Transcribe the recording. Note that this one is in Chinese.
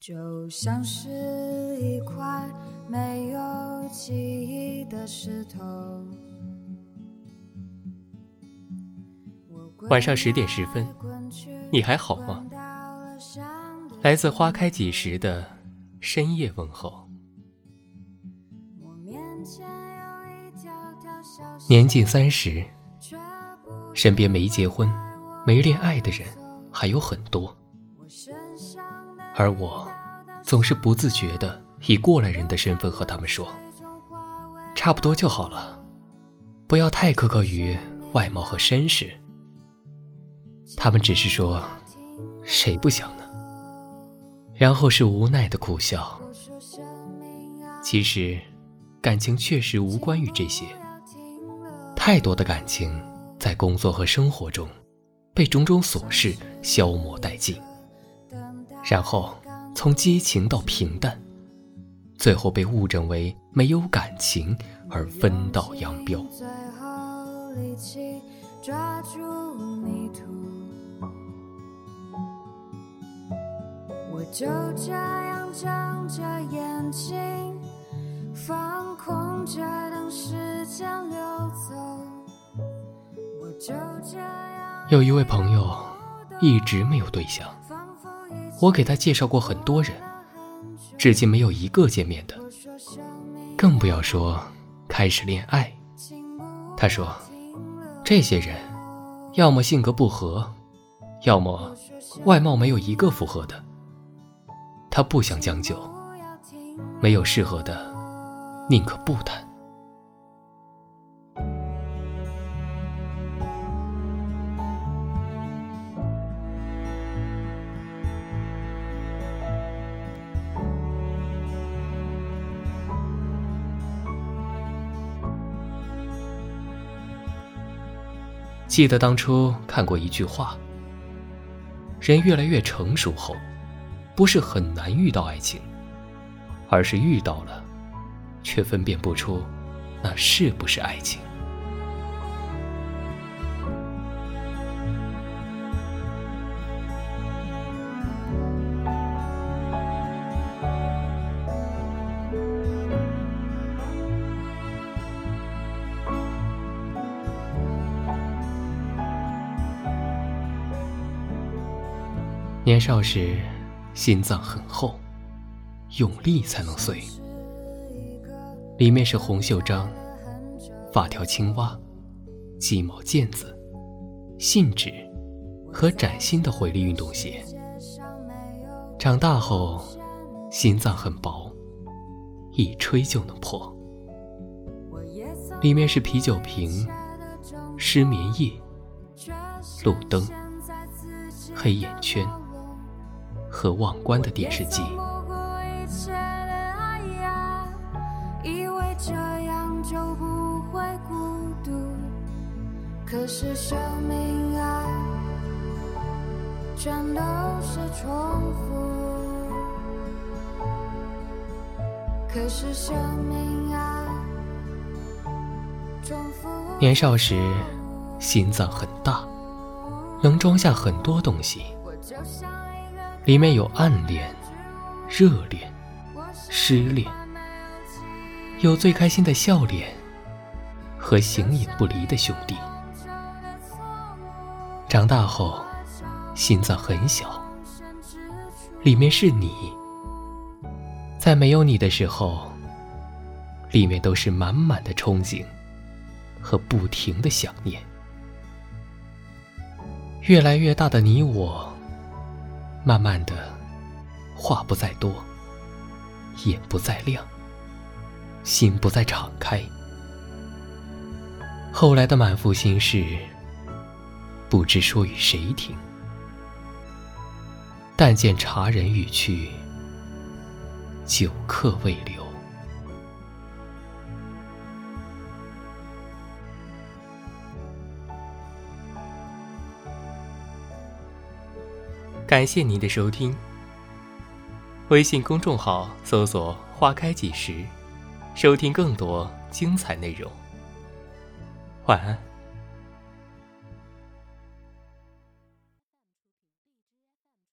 就像是一块没有记忆的石头。晚上十点十分，你还好吗？来自花开几时的深夜问候。年近三十，身边没结婚、没恋爱的人还有很多。而我，总是不自觉的以过来人的身份和他们说：“差不多就好了，不要太苛刻于外貌和身世。”他们只是说：“谁不想呢？”然后是无奈的苦笑。其实，感情确实无关于这些。太多的感情，在工作和生活中，被种种琐事消磨殆尽。然后从激情到平淡，最后被误诊为没有感情而分道扬镳。我就这样睁着眼睛，放空着等时间流走。我就这样。有一位朋友一直没有对象。我给他介绍过很多人，至今没有一个见面的，更不要说开始恋爱。他说，这些人要么性格不合，要么外貌没有一个符合的。他不想将就，没有适合的，宁可不谈。记得当初看过一句话：人越来越成熟后，不是很难遇到爱情，而是遇到了，却分辨不出那是不是爱情。年少时，心脏很厚，用力才能碎。里面是红袖章、发条青蛙、鸡毛毽子、信纸和崭新的回力运动鞋。长大后，心脏很薄，一吹就能破。里面是啤酒瓶、失眠夜、路灯、黑眼圈。和忘关的电视机。可是生命啊，全都是重复。可是生命啊，重复。年少时，心脏很大，能装下很多东西。里面有暗恋、热恋、失恋，有最开心的笑脸和形影不离的兄弟。长大后，心脏很小，里面是你。在没有你的时候，里面都是满满的憧憬和不停的想念。越来越大的你我。慢慢的，话不再多，眼不再亮，心不再敞开。后来的满腹心事，不知说与谁听。但见茶人欲去，酒客未留。感谢您的收听。微信公众号搜索“花开几时”，收听更多精彩内容。晚安。